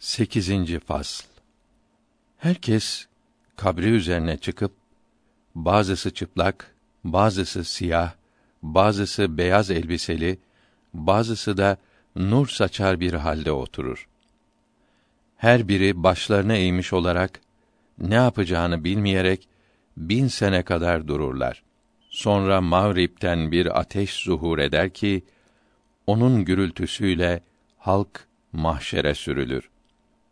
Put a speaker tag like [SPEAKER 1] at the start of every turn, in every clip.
[SPEAKER 1] 8. fasl Herkes kabri üzerine çıkıp bazısı çıplak, bazısı siyah, bazısı beyaz elbiseli, bazısı da nur saçar bir halde oturur. Her biri başlarına eğmiş olarak ne yapacağını bilmeyerek bin sene kadar dururlar. Sonra mağripten bir ateş zuhur eder ki onun gürültüsüyle halk mahşere sürülür.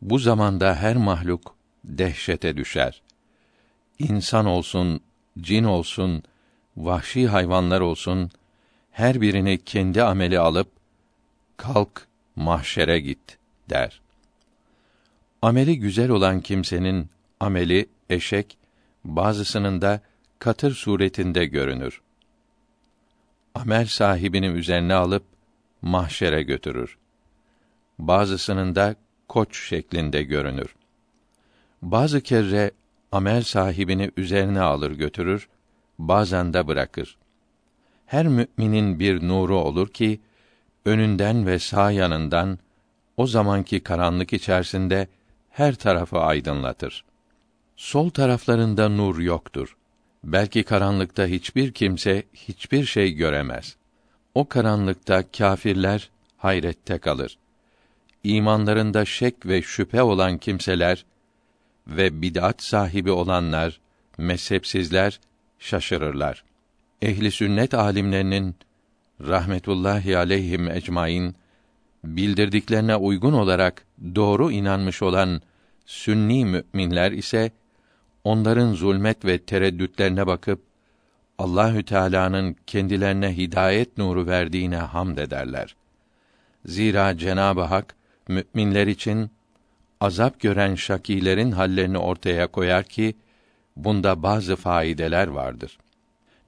[SPEAKER 1] Bu zamanda her mahluk dehşete düşer. İnsan olsun, cin olsun, vahşi hayvanlar olsun, her birini kendi ameli alıp kalk mahşere git der. Ameli güzel olan kimsenin ameli eşek, bazısının da katır suretinde görünür. Amel sahibini üzerine alıp mahşere götürür. Bazısının da koç şeklinde görünür. Bazı kere amel sahibini üzerine alır götürür, bazen de bırakır. Her müminin bir nuru olur ki önünden ve sağ yanından o zamanki karanlık içerisinde her tarafı aydınlatır. Sol taraflarında nur yoktur. Belki karanlıkta hiçbir kimse hiçbir şey göremez. O karanlıkta kâfirler hayrette kalır imanlarında şek ve şüphe olan kimseler ve bid'at sahibi olanlar, mezhepsizler şaşırırlar. Ehli sünnet alimlerinin rahmetullahi aleyhim ecmaîn bildirdiklerine uygun olarak doğru inanmış olan sünni müminler ise onların zulmet ve tereddütlerine bakıp Allahü Teala'nın kendilerine hidayet nuru verdiğine hamd ederler. Zira Cenab-ı Hak müminler için azap gören şakilerin hallerini ortaya koyar ki bunda bazı faydeler vardır.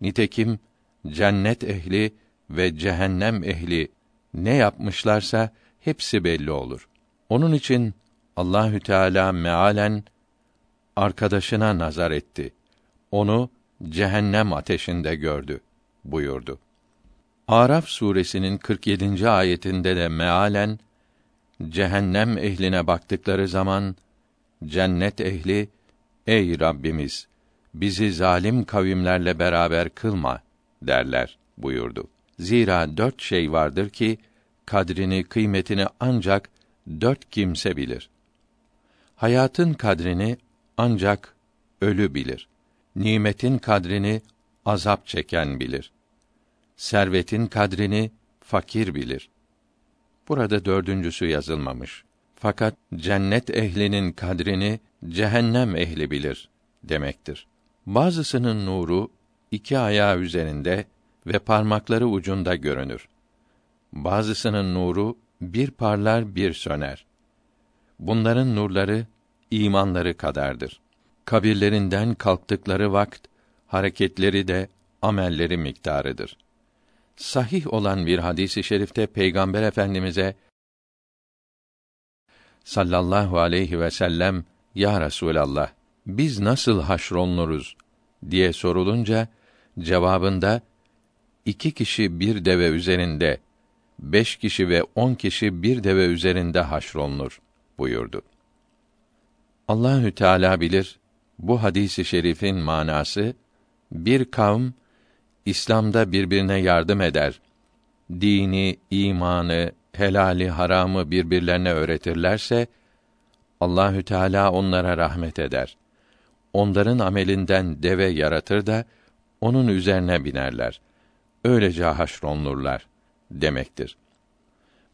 [SPEAKER 1] Nitekim cennet ehli ve cehennem ehli ne yapmışlarsa hepsi belli olur. Onun için Allahü Teala mealen arkadaşına nazar etti. Onu cehennem ateşinde gördü buyurdu. Araf suresinin 47. ayetinde de mealen cehennem ehline baktıkları zaman cennet ehli ey Rabbimiz bizi zalim kavimlerle beraber kılma derler buyurdu. Zira dört şey vardır ki kadrini kıymetini ancak dört kimse bilir. Hayatın kadrini ancak ölü bilir. Nimetin kadrini azap çeken bilir. Servetin kadrini fakir bilir. Burada dördüncüsü yazılmamış. Fakat cennet ehlinin kadrini cehennem ehli bilir demektir. Bazısının nuru iki ayağı üzerinde ve parmakları ucunda görünür. Bazısının nuru bir parlar bir söner. Bunların nurları imanları kadardır. Kabirlerinden kalktıkları vakt hareketleri de amelleri miktarıdır sahih olan bir hadisi i şerifte Peygamber Efendimize sallallahu aleyhi ve sellem ya Resulallah biz nasıl haşrolunuruz diye sorulunca cevabında iki kişi bir deve üzerinde beş kişi ve on kişi bir deve üzerinde haşrolunur buyurdu. Allahü Teala bilir bu hadisi şerifin manası bir kavm İslam'da birbirine yardım eder. Dini, imanı, helali, haramı birbirlerine öğretirlerse Allahü Teala onlara rahmet eder. Onların amelinden deve yaratır da onun üzerine binerler. Öylece haşronlurlar demektir.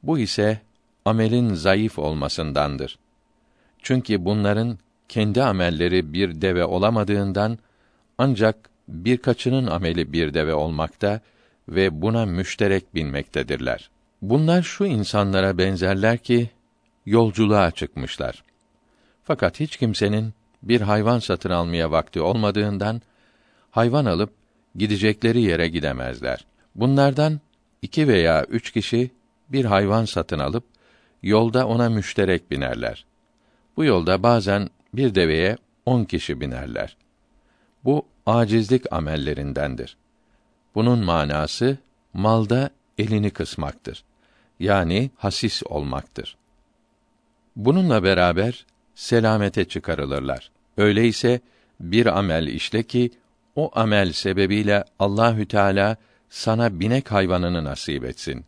[SPEAKER 1] Bu ise amelin zayıf olmasındandır. Çünkü bunların kendi amelleri bir deve olamadığından ancak birkaçının ameli bir deve olmakta ve buna müşterek binmektedirler. Bunlar şu insanlara benzerler ki yolculuğa çıkmışlar. Fakat hiç kimsenin bir hayvan satın almaya vakti olmadığından hayvan alıp gidecekleri yere gidemezler. Bunlardan iki veya üç kişi bir hayvan satın alıp yolda ona müşterek binerler. Bu yolda bazen bir deveye on kişi binerler. Bu acizlik amellerindendir. Bunun manası malda elini kısmaktır. Yani hasis olmaktır. Bununla beraber selamete çıkarılırlar. Öyleyse bir amel işle ki o amel sebebiyle Allahü Teala sana binek hayvanını nasip etsin.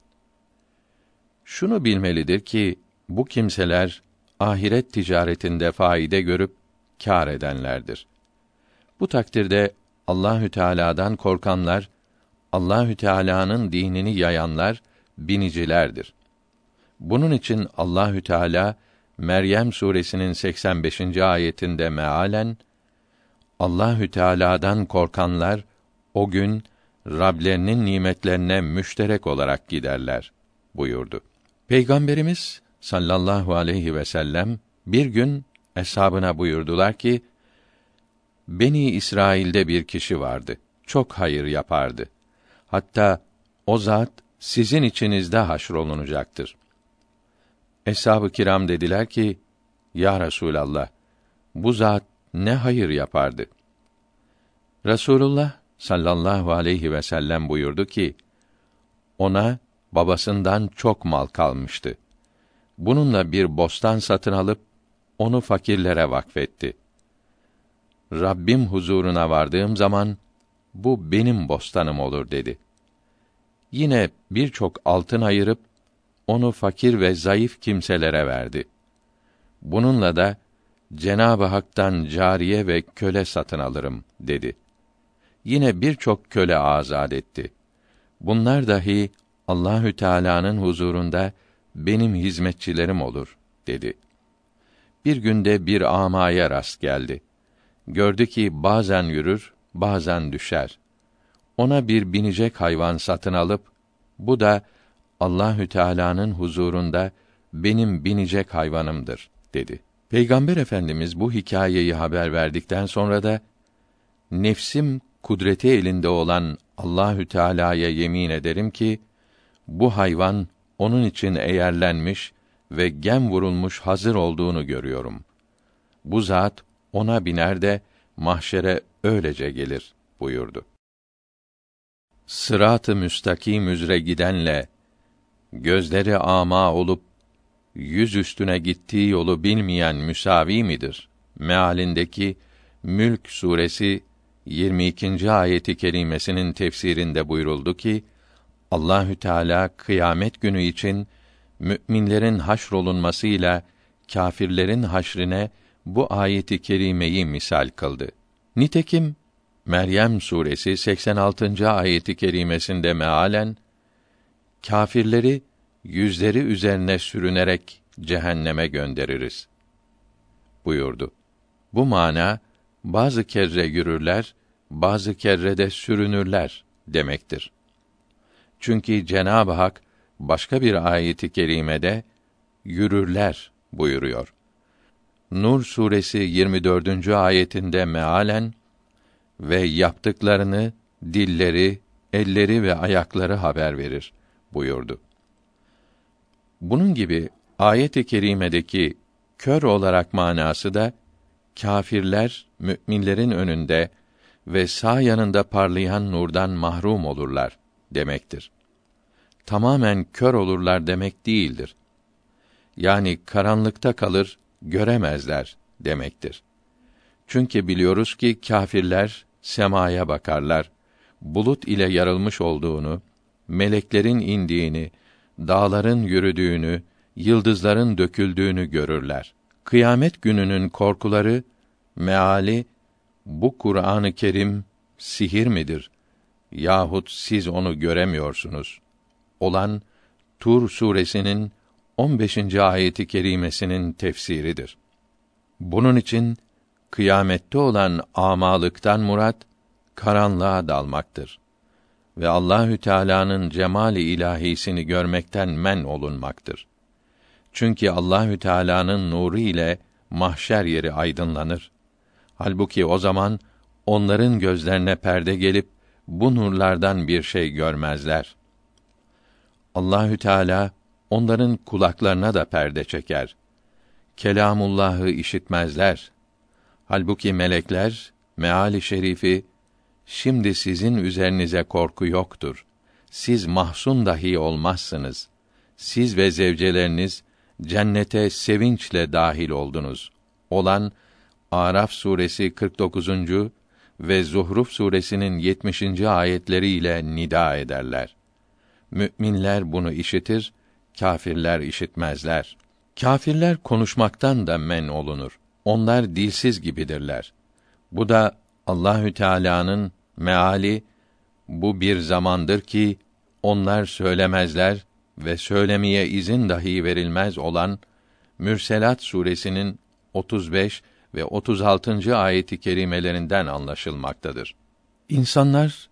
[SPEAKER 1] Şunu bilmelidir ki bu kimseler ahiret ticaretinde faide görüp kâr edenlerdir. Bu takdirde Allahü Teala'dan korkanlar, Allahü Teala'nın dinini yayanlar binicilerdir. Bunun için Allahü Teala Meryem suresinin 85. ayetinde mealen Allahü Teala'dan korkanlar o gün Rablerinin nimetlerine müşterek olarak giderler buyurdu. Peygamberimiz sallallahu aleyhi ve sellem bir gün eshabına buyurdular ki Beni İsrail'de bir kişi vardı. Çok hayır yapardı. Hatta o zat sizin içinizde haşrolunacaktır. Eshab-ı kiram dediler ki, Ya Resulallah, bu zat ne hayır yapardı? Resulullah sallallahu aleyhi ve sellem buyurdu ki, ona babasından çok mal kalmıştı. Bununla bir bostan satın alıp onu fakirlere vakfetti. Rabbim huzuruna vardığım zaman bu benim bostanım olur dedi. Yine birçok altın ayırıp onu fakir ve zayıf kimselere verdi. Bununla da Cenab-ı Hak'tan cariye ve köle satın alırım dedi. Yine birçok köle azad etti. Bunlar dahi Allahü Teala'nın huzurunda benim hizmetçilerim olur dedi. Bir günde bir amaya rast geldi. Gördü ki bazen yürür, bazen düşer. Ona bir binecek hayvan satın alıp bu da Allahü Teala'nın huzurunda benim binecek hayvanımdır dedi. Peygamber Efendimiz bu hikayeyi haber verdikten sonra da nefsim kudreti elinde olan Allahü Teala'ya yemin ederim ki bu hayvan onun için eğerlenmiş ve gem vurulmuş hazır olduğunu görüyorum. Bu zat ona biner de mahşere öylece gelir buyurdu. Sırat-ı müstakim üzere gidenle gözleri ama olup yüz üstüne gittiği yolu bilmeyen müsavi midir? Mealindeki Mülk suresi 22. ayeti kerimesinin tefsirinde buyuruldu ki Allahü Teala kıyamet günü için müminlerin haşrolunmasıyla kâfirlerin haşrine bu ayeti kerimeyi misal kıldı. Nitekim Meryem suresi 86. ayeti kerimesinde mealen kâfirleri yüzleri üzerine sürünerek cehenneme göndeririz buyurdu. Bu mana bazı kere yürürler, bazı kere de sürünürler demektir. Çünkü Cenab-ı Hak başka bir ayeti kerimede yürürler buyuruyor. Nur suresi 24. ayetinde mealen ve yaptıklarını dilleri, elleri ve ayakları haber verir buyurdu. Bunun gibi ayet-i kerimedeki kör olarak manası da kâfirler müminlerin önünde ve sağ yanında parlayan nurdan mahrum olurlar demektir. Tamamen kör olurlar demek değildir. Yani karanlıkta kalır, göremezler demektir. Çünkü biliyoruz ki kâfirler semaya bakarlar. Bulut ile yarılmış olduğunu, meleklerin indiğini, dağların yürüdüğünü, yıldızların döküldüğünü görürler. Kıyamet gününün korkuları meali bu Kur'an-ı Kerim sihir midir yahut siz onu göremiyorsunuz olan Tur suresinin 15. ayeti kerimesinin tefsiridir. Bunun için kıyamette olan amalıktan murat karanlığa dalmaktır ve Allahü Teala'nın cemali ilahisini görmekten men olunmaktır. Çünkü Allahü Teala'nın nuru ile mahşer yeri aydınlanır. Halbuki o zaman onların gözlerine perde gelip bu nurlardan bir şey görmezler. Allahü Teala onların kulaklarına da perde çeker. Kelamullah'ı işitmezler. Halbuki melekler meali şerifi şimdi sizin üzerinize korku yoktur. Siz mahzun dahi olmazsınız. Siz ve zevceleriniz cennete sevinçle dahil oldunuz. Olan Araf suresi 49. ve Zuhruf suresinin 70. ayetleriyle nida ederler. Müminler bunu işitir, kâfirler işitmezler. Kâfirler konuşmaktan da men olunur. Onlar dilsiz gibidirler. Bu da Allahü Teala'nın meali bu bir zamandır ki onlar söylemezler ve söylemeye izin dahi verilmez olan Mürselat suresinin 35 ve 36. ayeti kerimelerinden anlaşılmaktadır. İnsanlar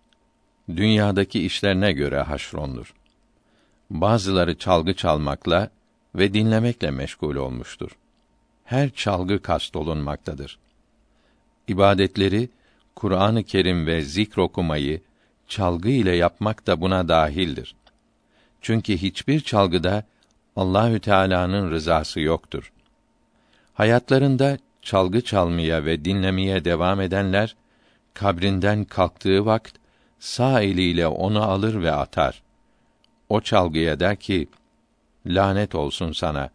[SPEAKER 1] dünyadaki işlerine göre haşrondur. Bazıları çalgı çalmakla ve dinlemekle meşgul olmuştur. Her çalgı kast olunmaktadır. İbadetleri Kur'an-ı Kerim ve zikr okumayı çalgı ile yapmak da buna dahildir. Çünkü hiçbir çalgıda Allahü Teala'nın rızası yoktur. Hayatlarında çalgı çalmaya ve dinlemeye devam edenler kabrinden kalktığı vakt sağ eliyle onu alır ve atar. O çalgıya der ki: Lanet olsun sana.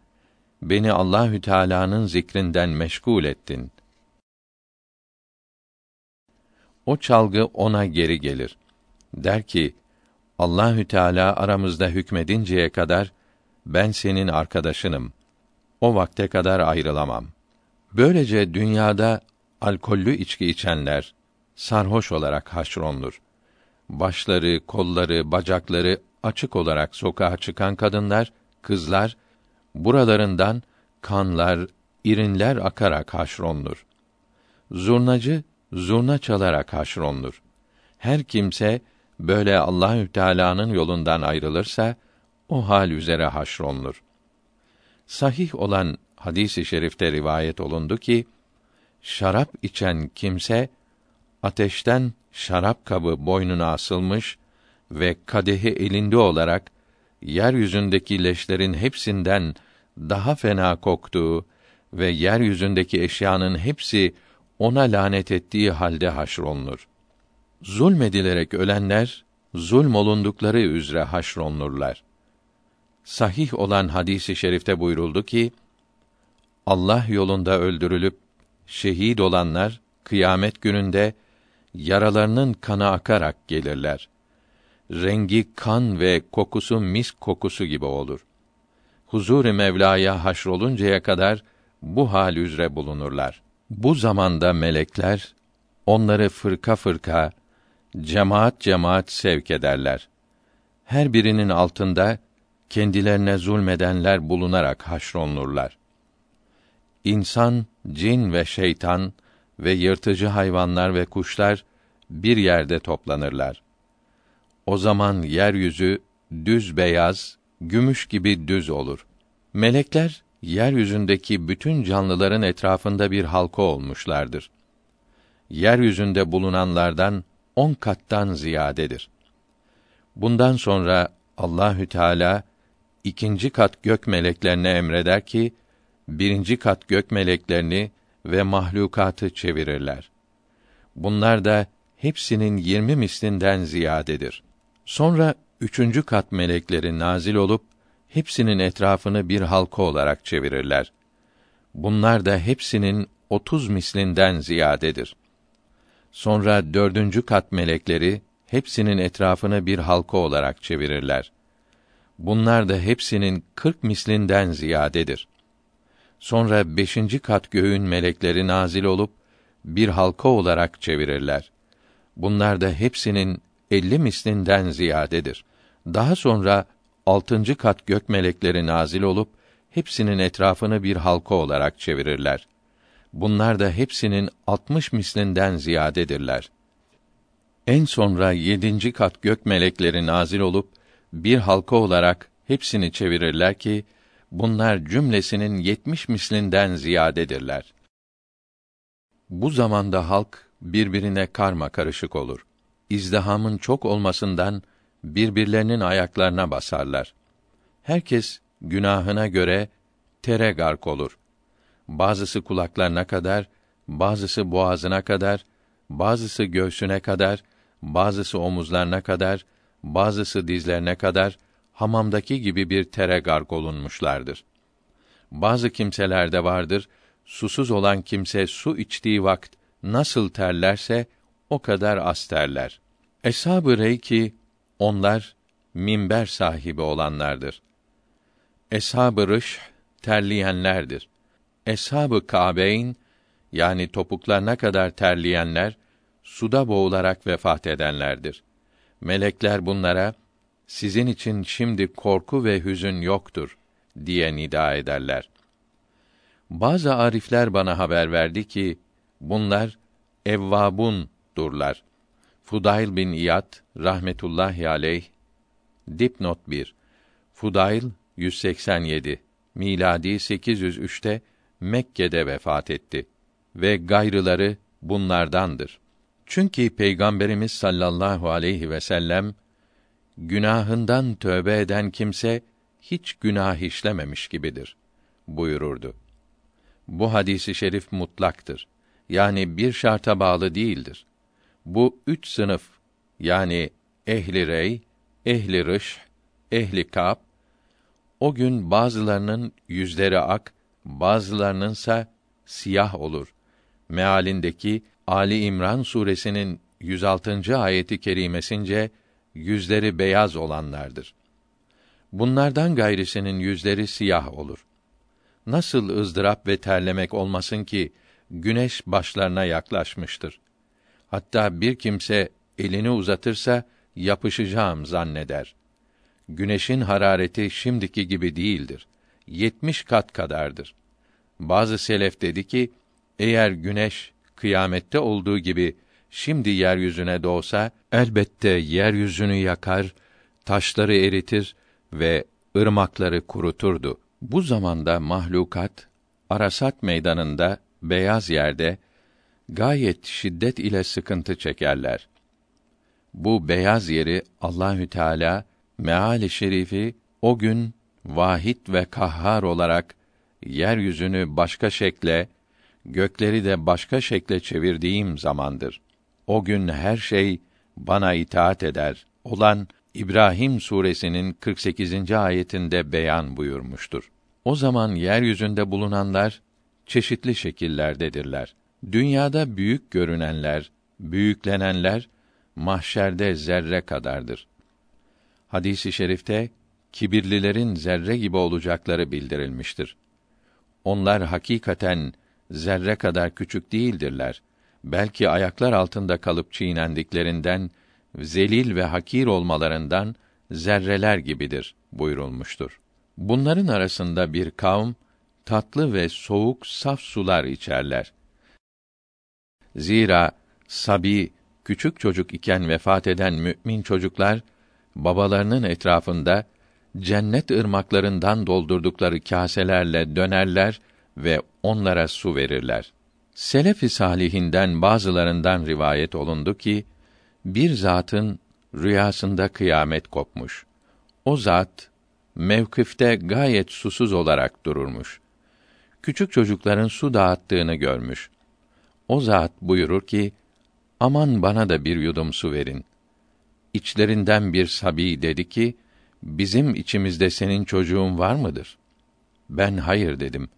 [SPEAKER 1] Beni Allahü Teala'nın zikrinden meşgul ettin. O çalgı ona geri gelir. Der ki: Allahü Teala aramızda hükmedinceye kadar ben senin arkadaşınım. O vakte kadar ayrılamam. Böylece dünyada alkollü içki içenler sarhoş olarak haşrondur. Başları, kolları, bacakları açık olarak sokağa çıkan kadınlar, kızlar buralarından kanlar, irinler akarak haşrondur. Zurnacı zurna çalarak haşrondur. Her kimse böyle Allahü Teala'nın yolundan ayrılırsa o hal üzere haşrondur. Sahih olan hadisi şerifte rivayet olundu ki şarap içen kimse ateşten şarap kabı boynuna asılmış ve kadehi elinde olarak yeryüzündeki leşlerin hepsinden daha fena koktuğu ve yeryüzündeki eşyanın hepsi ona lanet ettiği halde haşrolunur. Zulmedilerek ölenler zulm olundukları üzere haşrolunurlar. Sahih olan hadisi şerifte buyuruldu ki Allah yolunda öldürülüp şehit olanlar kıyamet gününde yaralarının kanı akarak gelirler. Rengi kan ve kokusu mis kokusu gibi olur. Huzur-i Mevla'ya haşroluncaya kadar bu hal üzere bulunurlar. Bu zamanda melekler onları fırka fırka, cemaat cemaat sevk ederler. Her birinin altında kendilerine zulmedenler bulunarak haşrolunurlar. İnsan, cin ve şeytan ve yırtıcı hayvanlar ve kuşlar bir yerde toplanırlar. O zaman yeryüzü düz beyaz, gümüş gibi düz olur. Melekler yeryüzündeki bütün canlıların etrafında bir halka olmuşlardır. Yeryüzünde bulunanlardan on kattan ziyadedir. Bundan sonra Allahü Teala ikinci kat gök meleklerine emreder ki birinci kat gök meleklerini ve mahlukatı çevirirler. Bunlar da hepsinin yirmi mislinden ziyadedir. Sonra üçüncü kat melekleri nazil olup hepsinin etrafını bir halka olarak çevirirler. Bunlar da hepsinin otuz mislinden ziyadedir. Sonra dördüncü kat melekleri hepsinin etrafını bir halka olarak çevirirler. Bunlar da hepsinin kırk mislinden ziyadedir. Sonra beşinci kat göğün melekleri nazil olup bir halka olarak çevirirler. Bunlar da hepsinin elli mislinden ziyadedir. Daha sonra altıncı kat gök melekleri nazil olup hepsinin etrafını bir halka olarak çevirirler. Bunlar da hepsinin altmış mislinden ziyadedirler. En sonra yedinci kat gök melekleri nazil olup bir halka olarak hepsini çevirirler ki bunlar cümlesinin yetmiş mislinden ziyadedirler. Bu zamanda halk birbirine karma karışık olur. İzdihamın çok olmasından birbirlerinin ayaklarına basarlar. Herkes günahına göre tere gark olur. Bazısı kulaklarına kadar, bazısı boğazına kadar, bazısı göğsüne kadar, bazısı omuzlarına kadar, bazısı dizlerine kadar hamamdaki gibi bir tere gark olunmuşlardır. Bazı kimselerde vardır, susuz olan kimse su içtiği vakt nasıl terlerse o kadar az terler. Eshab-ı Reyki onlar minber sahibi olanlardır. Eshab-ı Rış terleyenlerdir. Eshab-ı Kâbeyn yani topuklarına kadar terleyenler suda boğularak vefat edenlerdir. Melekler bunlara sizin için şimdi korku ve hüzün yoktur diye nida ederler. Bazı arifler bana haber verdi ki bunlar evvabun durlar. Fudayl bin İyad rahmetullahi aleyh dipnot 1 Fudayl 187 miladi 803'te Mekke'de vefat etti ve gayrıları bunlardandır. Çünkü Peygamberimiz sallallahu aleyhi ve sellem günahından tövbe eden kimse hiç günah işlememiş gibidir buyururdu. Bu hadisi şerif mutlaktır. Yani bir şarta bağlı değildir. Bu üç sınıf yani ehli rey, ehli rış, ehli kap o gün bazılarının yüzleri ak, bazılarınınsa siyah olur. Mealindeki Ali İmran suresinin 106. ayeti kerimesince yüzleri beyaz olanlardır. Bunlardan gayrisinin yüzleri siyah olur. Nasıl ızdırap ve terlemek olmasın ki güneş başlarına yaklaşmıştır. Hatta bir kimse elini uzatırsa yapışacağım zanneder. Güneşin harareti şimdiki gibi değildir. Yetmiş kat kadardır. Bazı selef dedi ki, eğer güneş kıyamette olduğu gibi şimdi yeryüzüne doğsa elbette yeryüzünü yakar, taşları eritir ve ırmakları kuruturdu. Bu zamanda mahlukat Arasat meydanında beyaz yerde gayet şiddet ile sıkıntı çekerler. Bu beyaz yeri Allahü Teala meali şerifi o gün vahid ve kahhar olarak yeryüzünü başka şekle, gökleri de başka şekle çevirdiğim zamandır. O gün her şey bana itaat eder olan İbrahim suresinin 48. ayetinde beyan buyurmuştur. O zaman yeryüzünde bulunanlar çeşitli şekillerdedirler. Dünyada büyük görünenler, büyüklenenler mahşerde zerre kadardır. Hadisi i şerifte kibirlilerin zerre gibi olacakları bildirilmiştir. Onlar hakikaten zerre kadar küçük değildirler. Belki ayaklar altında kalıp çiğnendiklerinden, zelil ve hakir olmalarından zerreler gibidir buyurulmuştur. Bunların arasında bir kavm tatlı ve soğuk saf sular içerler. Zira sabi küçük çocuk iken vefat eden mümin çocuklar babalarının etrafında cennet ırmaklarından doldurdukları kaselerle dönerler ve onlara su verirler. Selef-i salihinden bazılarından rivayet olundu ki bir zatın rüyasında kıyamet kopmuş. O zat mevkifte gayet susuz olarak dururmuş. Küçük çocukların su dağıttığını görmüş. O zat buyurur ki: Aman bana da bir yudum su verin. İçlerinden bir sabi dedi ki: Bizim içimizde senin çocuğun var mıdır? Ben hayır dedim.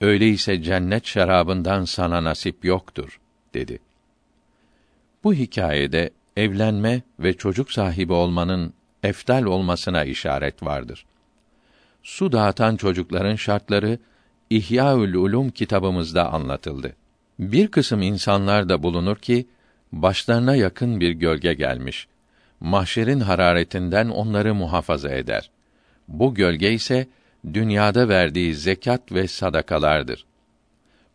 [SPEAKER 1] Öyleyse cennet şarabından sana nasip yoktur dedi. Bu hikayede evlenme ve çocuk sahibi olmanın eftal olmasına işaret vardır. Su dağıtan çocukların şartları İhyaül Ulum kitabımızda anlatıldı. Bir kısım insanlar da bulunur ki başlarına yakın bir gölge gelmiş. Mahşerin hararetinden onları muhafaza eder. Bu gölge ise dünyada verdiği zekat ve sadakalardır.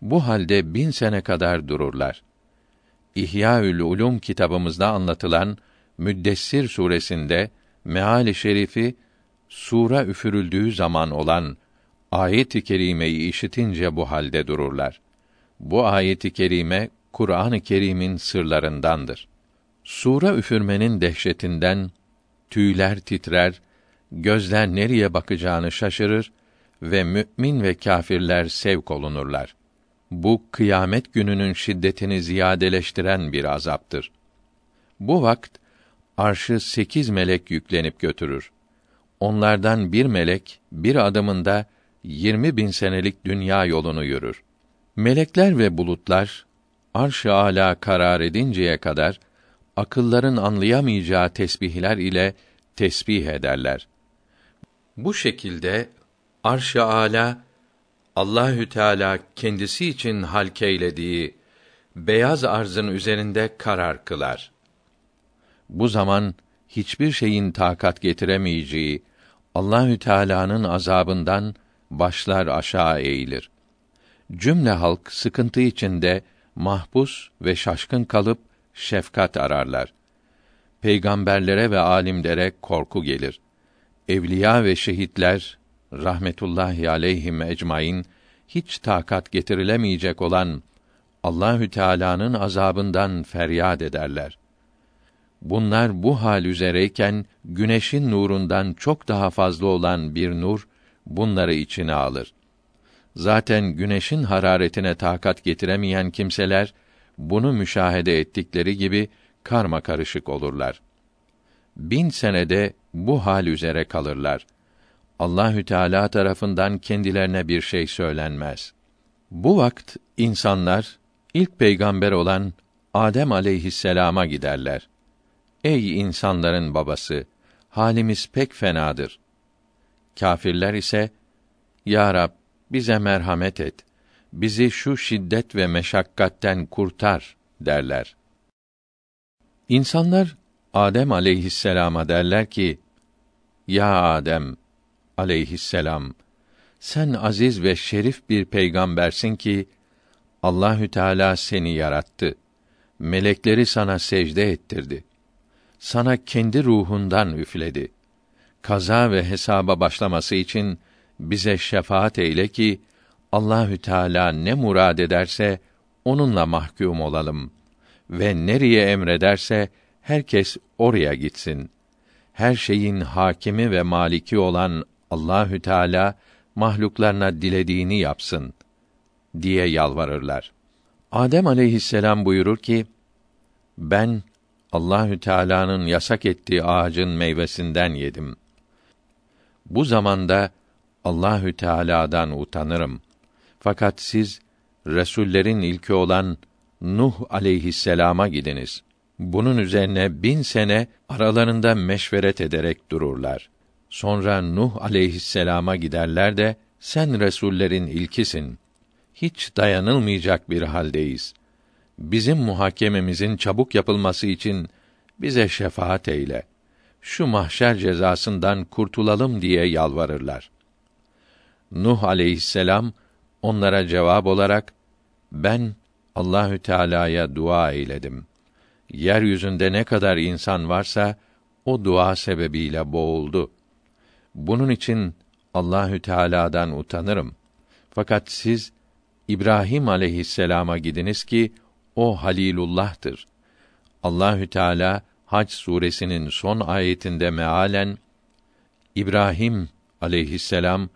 [SPEAKER 1] Bu halde bin sene kadar dururlar. İhyaül Ulum kitabımızda anlatılan Müddessir suresinde meali şerifi sura üfürüldüğü zaman olan ayet-i kerimeyi işitince bu halde dururlar. Bu ayet-i kerime Kur'an-ı Kerim'in sırlarındandır. Sura üfürmenin dehşetinden tüyler titrer, gözler nereye bakacağını şaşırır ve mümin ve kâfirler sevk olunurlar. Bu kıyamet gününün şiddetini ziyadeleştiren bir azaptır. Bu vakt arşı sekiz melek yüklenip götürür. Onlardan bir melek bir adımında yirmi bin senelik dünya yolunu yürür. Melekler ve bulutlar arş-ı âlâ karar edinceye kadar akılların anlayamayacağı tesbihler ile tesbih ederler. Bu şekilde arş-ı âlâ Allahü Teala kendisi için halkeylediği beyaz arzın üzerinde karar kılar. Bu zaman hiçbir şeyin takat getiremeyeceği Allahü Teala'nın azabından başlar aşağı eğilir. Cümle halk sıkıntı içinde mahpus ve şaşkın kalıp şefkat ararlar. Peygamberlere ve alimlere korku gelir. Evliya ve şehitler rahmetullahi aleyhim ecmaîn hiç takat getirilemeyecek olan Allahü Teala'nın azabından feryat ederler. Bunlar bu hal üzereyken güneşin nurundan çok daha fazla olan bir nur bunları içine alır. Zaten güneşin hararetine takat getiremeyen kimseler bunu müşahede ettikleri gibi karma karışık olurlar. Bin senede bu hal üzere kalırlar. Allahü Teala tarafından kendilerine bir şey söylenmez. Bu vakt insanlar ilk peygamber olan Adem aleyhisselama giderler. Ey insanların babası, halimiz pek fenadır. Kâfirler ise Ya Rab bize merhamet et. Bizi şu şiddet ve meşakkatten kurtar derler. İnsanlar Adem aleyhisselama derler ki: Ya Adem aleyhisselam sen aziz ve şerif bir peygambersin ki Allahü Teala seni yarattı. Melekleri sana secde ettirdi. Sana kendi ruhundan üfledi. Kaza ve hesaba başlaması için bize şefaat eyle ki Allahü Teala ne murad ederse onunla mahkum olalım ve nereye emrederse herkes oraya gitsin. Her şeyin hakimi ve maliki olan Allahü Teala mahluklarına dilediğini yapsın diye yalvarırlar. Adem aleyhisselam buyurur ki: Ben Allahü Teala'nın yasak ettiği ağacın meyvesinden yedim. Bu zamanda Allahü Teala'dan utanırım. Fakat siz resullerin ilki olan Nuh aleyhisselama gidiniz. Bunun üzerine bin sene aralarında meşveret ederek dururlar. Sonra Nuh aleyhisselama giderler de sen resullerin ilkisin. Hiç dayanılmayacak bir haldeyiz. Bizim muhakememizin çabuk yapılması için bize şefaat eyle. Şu mahşer cezasından kurtulalım diye yalvarırlar. Nuh aleyhisselam onlara cevap olarak ben Allahü Teala'ya dua eyledim. Yeryüzünde ne kadar insan varsa o dua sebebiyle boğuldu. Bunun için Allahü Teala'dan utanırım. Fakat siz İbrahim aleyhisselama gidiniz ki o Halilullah'tır. Allahü Teala Hac suresinin son ayetinde mealen İbrahim aleyhisselam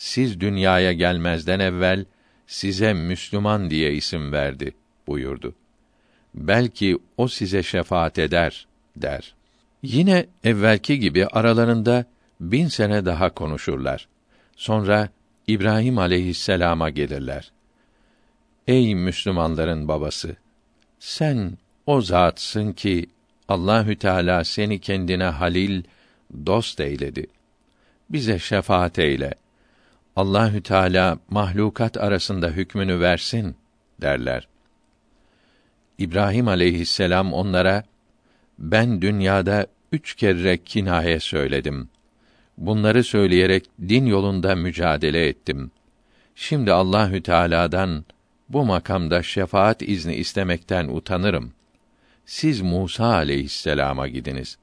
[SPEAKER 1] siz dünyaya gelmezden evvel size Müslüman diye isim verdi buyurdu. Belki o size şefaat eder der. Yine evvelki gibi aralarında bin sene daha konuşurlar. Sonra İbrahim aleyhisselama gelirler. Ey Müslümanların babası! Sen o zatsın ki Allahü Teala seni kendine halil, dost eyledi. Bize şefaat eyle. Allahü Teala mahlukat arasında hükmünü versin derler. İbrahim aleyhisselam onlara ben dünyada üç kere kinaye söyledim. Bunları söyleyerek din yolunda mücadele ettim. Şimdi Allahü Teala'dan bu makamda şefaat izni istemekten utanırım. Siz Musa aleyhisselama gidiniz.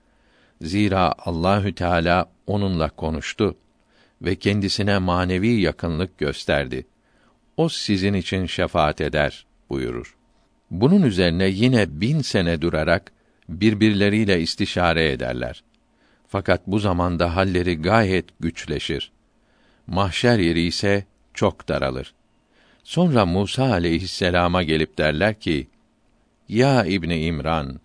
[SPEAKER 1] Zira Allahü Teala onunla konuştu ve kendisine manevi yakınlık gösterdi. O sizin için şefaat eder buyurur. Bunun üzerine yine bin sene durarak birbirleriyle istişare ederler. Fakat bu zamanda halleri gayet güçleşir. Mahşer yeri ise çok daralır. Sonra Musa aleyhisselama gelip derler ki: Ya İbni İmran,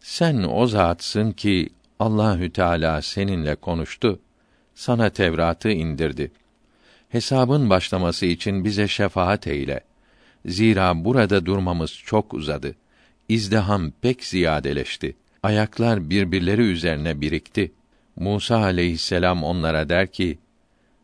[SPEAKER 1] sen o zatsın ki Allahü Teala seninle konuştu, sana Tevrat'ı indirdi. hesabın başlaması için bize şefaat eyle. Zira burada durmamız çok uzadı. İzdiham pek ziyadeleşti. Ayaklar birbirleri üzerine birikti. Musa aleyhisselam onlara der ki: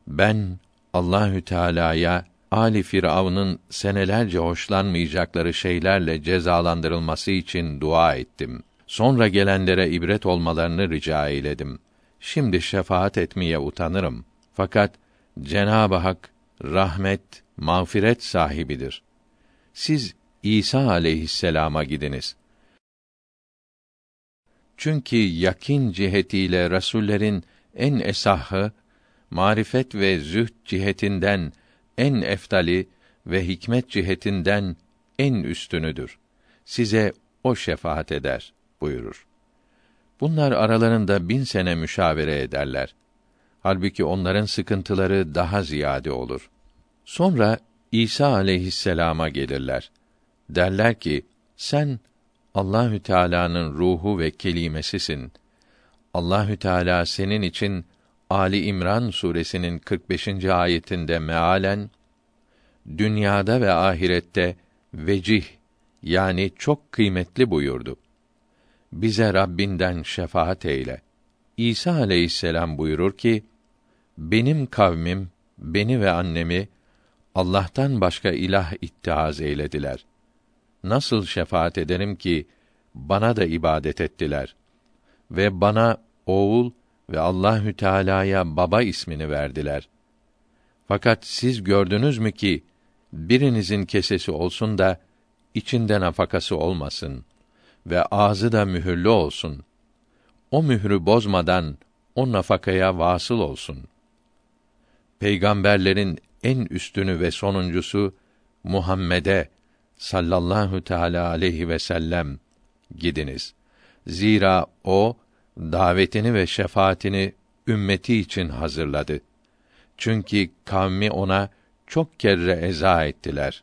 [SPEAKER 1] Ben Allahü Teala'ya Ali Firavun'un senelerce hoşlanmayacakları şeylerle cezalandırılması için dua ettim. Sonra gelenlere ibret olmalarını rica eyledim. Şimdi şefaat etmeye utanırım. Fakat Cenab-ı Hak rahmet, mağfiret sahibidir. Siz İsa aleyhisselama gidiniz. Çünkü yakin cihetiyle rasullerin en esahı, marifet ve zühd cihetinden en eftali ve hikmet cihetinden en üstünüdür. Size o şefaat eder buyurur. Bunlar aralarında bin sene müşavere ederler. Halbuki onların sıkıntıları daha ziyade olur. Sonra İsa aleyhisselama gelirler. Derler ki, sen Allahü Teala'nın ruhu ve kelimesisin. Allahü Teala senin için Ali İmran suresinin 45. ayetinde mealen dünyada ve ahirette vecih yani çok kıymetli buyurdu. Bize Rabbinden şefaat eyle. İsa aleyhisselam buyurur ki, benim kavmim, beni ve annemi Allah'tan başka ilah ittihaz eylediler. Nasıl şefaat ederim ki, bana da ibadet ettiler ve bana oğul ve Allahü Teala'ya baba ismini verdiler. Fakat siz gördünüz mü ki birinizin kesesi olsun da içinde nafakası olmasın ve ağzı da mühürlü olsun. O mührü bozmadan o nafakaya vasıl olsun. Peygamberlerin en üstünü ve sonuncusu Muhammed'e sallallahu teala aleyhi ve sellem gidiniz. Zira o davetini ve şefaatini ümmeti için hazırladı. Çünkü kavmi ona çok kere eza ettiler.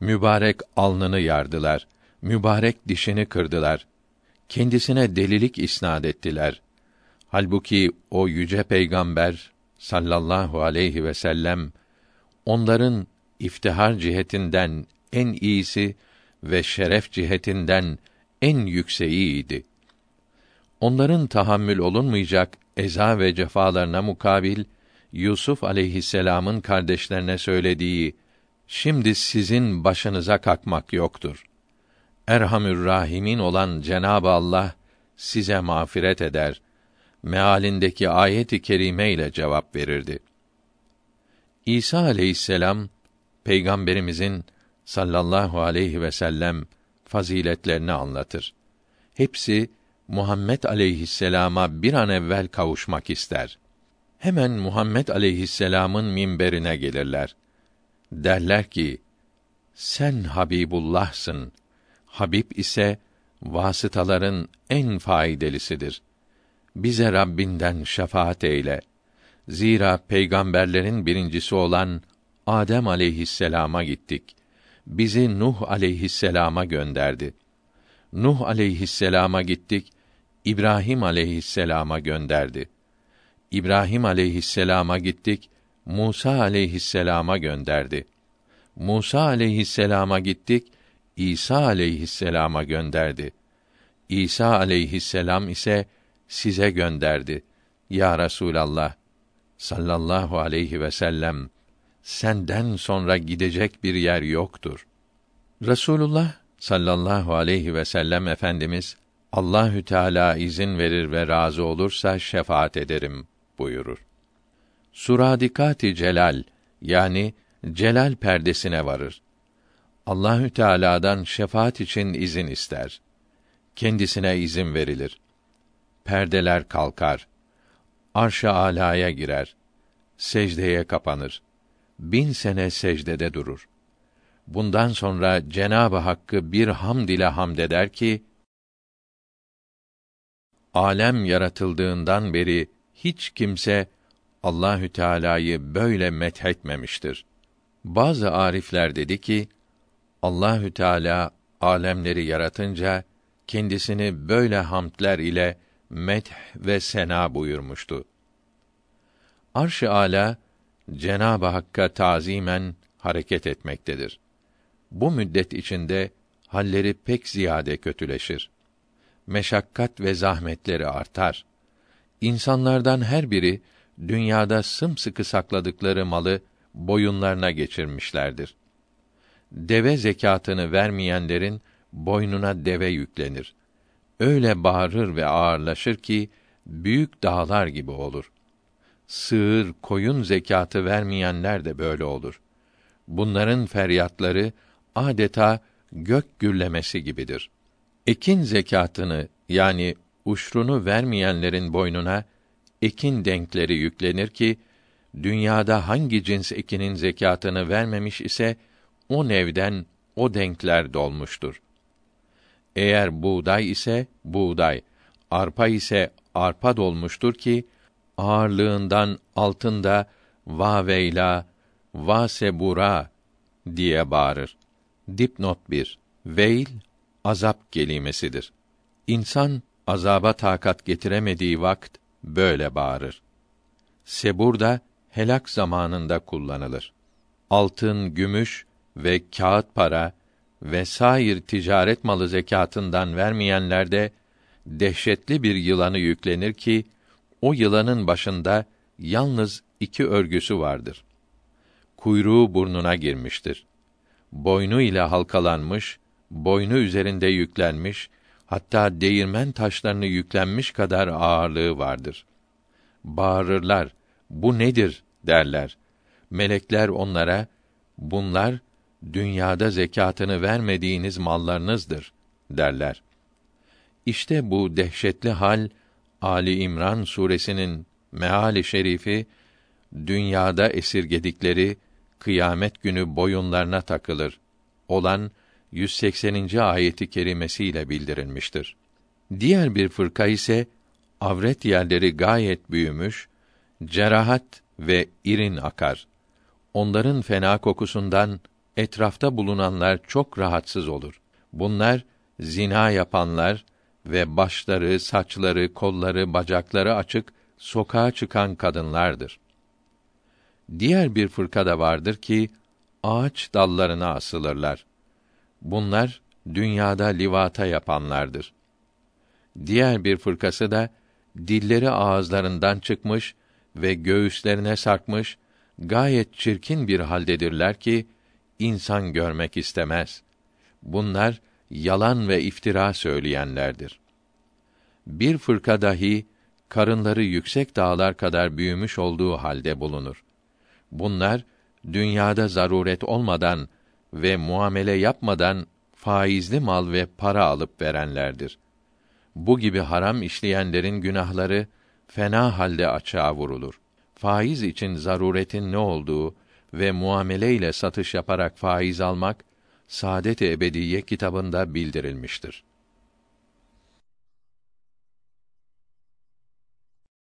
[SPEAKER 1] Mübarek alnını yardılar. Mübarek dişini kırdılar. Kendisine delilik isnad ettiler. Halbuki o yüce peygamber sallallahu aleyhi ve sellem onların iftihar cihetinden en iyisi ve şeref cihetinden en yükseğiydi. Onların tahammül olunmayacak eza ve cefalarına mukabil Yusuf aleyhisselam'ın kardeşlerine söylediği şimdi sizin başınıza kalkmak yoktur. Erhamür Rahimin olan Cenab-ı Allah size mağfiret eder. Mealindeki ayet-i kerime ile cevap verirdi. İsa aleyhisselam peygamberimizin sallallahu aleyhi ve sellem faziletlerini anlatır. Hepsi Muhammed aleyhisselama bir an evvel kavuşmak ister. Hemen Muhammed aleyhisselamın minberine gelirler. Derler ki: Sen Habibullah'sın. Habib ise vasıtaların en faydelisidir. Bize Rabbinden şefaat eyle. Zira peygamberlerin birincisi olan Adem aleyhisselama gittik. Bizi Nuh aleyhisselama gönderdi. Nuh aleyhisselama gittik. İbrahim aleyhisselama gönderdi. İbrahim aleyhisselama gittik. Musa aleyhisselama gönderdi. Musa aleyhisselama gittik. İsa aleyhisselama gönderdi. İsa aleyhisselam ise size gönderdi. Ya Resulallah sallallahu aleyhi ve sellem senden sonra gidecek bir yer yoktur. Resulullah sallallahu aleyhi ve sellem efendimiz Allahü Teala izin verir ve razı olursa şefaat ederim buyurur. Suradikati celal yani celal perdesine varır. Allahü Teala'dan şefaat için izin ister. Kendisine izin verilir. Perdeler kalkar. Arş-ı alaya girer. Secdeye kapanır. Bin sene secdede durur. Bundan sonra Cenabı Hakk'ı bir hamd ile hamd eder ki alem yaratıldığından beri hiç kimse Allahü Teala'yı böyle methetmemiştir. Bazı arifler dedi ki Allahü Teala alemleri yaratınca kendisini böyle hamdler ile meth ve sena buyurmuştu. Arş-ı Ala Cenab-ı Hakk'a tazimen hareket etmektedir. Bu müddet içinde halleri pek ziyade kötüleşir. Meşakkat ve zahmetleri artar. İnsanlardan her biri dünyada sımsıkı sakladıkları malı boyunlarına geçirmişlerdir. Deve zekatını vermeyenlerin boynuna deve yüklenir. Öyle bağırır ve ağırlaşır ki büyük dağlar gibi olur. Sığır, koyun zekatı vermeyenler de böyle olur. Bunların feryatları adeta gök gürlemesi gibidir. Ekin zekatını yani uşrunu vermeyenlerin boynuna ekin denkleri yüklenir ki dünyada hangi cins ekinin zekatını vermemiş ise o nevden o denkler dolmuştur. Eğer buğday ise buğday, arpa ise arpa dolmuştur ki ağırlığından altında vaveyla vasebura diye bağırır. Dipnot 1. Veil azap kelimesidir. İnsan azaba takat getiremediği vakt böyle bağırır. Sebur da helak zamanında kullanılır. Altın, gümüş ve kağıt para ve sair ticaret malı zekatından vermeyenler de dehşetli bir yılanı yüklenir ki o yılanın başında yalnız iki örgüsü vardır. Kuyruğu burnuna girmiştir. Boynu ile halkalanmış, boynu üzerinde yüklenmiş, hatta değirmen taşlarını yüklenmiş kadar ağırlığı vardır. Bağırırlar, bu nedir derler. Melekler onlara, bunlar dünyada zekatını vermediğiniz mallarınızdır derler. İşte bu dehşetli hal Ali İmran suresinin meali şerifi dünyada esirgedikleri kıyamet günü boyunlarına takılır olan 180. ayeti kerimesiyle bildirilmiştir. Diğer bir fırka ise avret yerleri gayet büyümüş, cerahat ve irin akar. Onların fena kokusundan etrafta bulunanlar çok rahatsız olur. Bunlar zina yapanlar ve başları, saçları, kolları, bacakları açık sokağa çıkan kadınlardır. Diğer bir fırka da vardır ki ağaç dallarına asılırlar. Bunlar dünyada livata yapanlardır. Diğer bir fırkası da dilleri ağızlarından çıkmış ve göğüslerine sarkmış gayet çirkin bir haldedirler ki insan görmek istemez. Bunlar yalan ve iftira söyleyenlerdir. Bir fırka dahi karınları yüksek dağlar kadar büyümüş olduğu halde bulunur. Bunlar dünyada zaruret olmadan ve muamele yapmadan faizli mal ve para alıp verenlerdir. Bu gibi haram işleyenlerin günahları fena halde açığa vurulur. Faiz için zaruretin ne olduğu ve muamele ile satış yaparak faiz almak Saadet-i Ebediyye kitabında bildirilmiştir.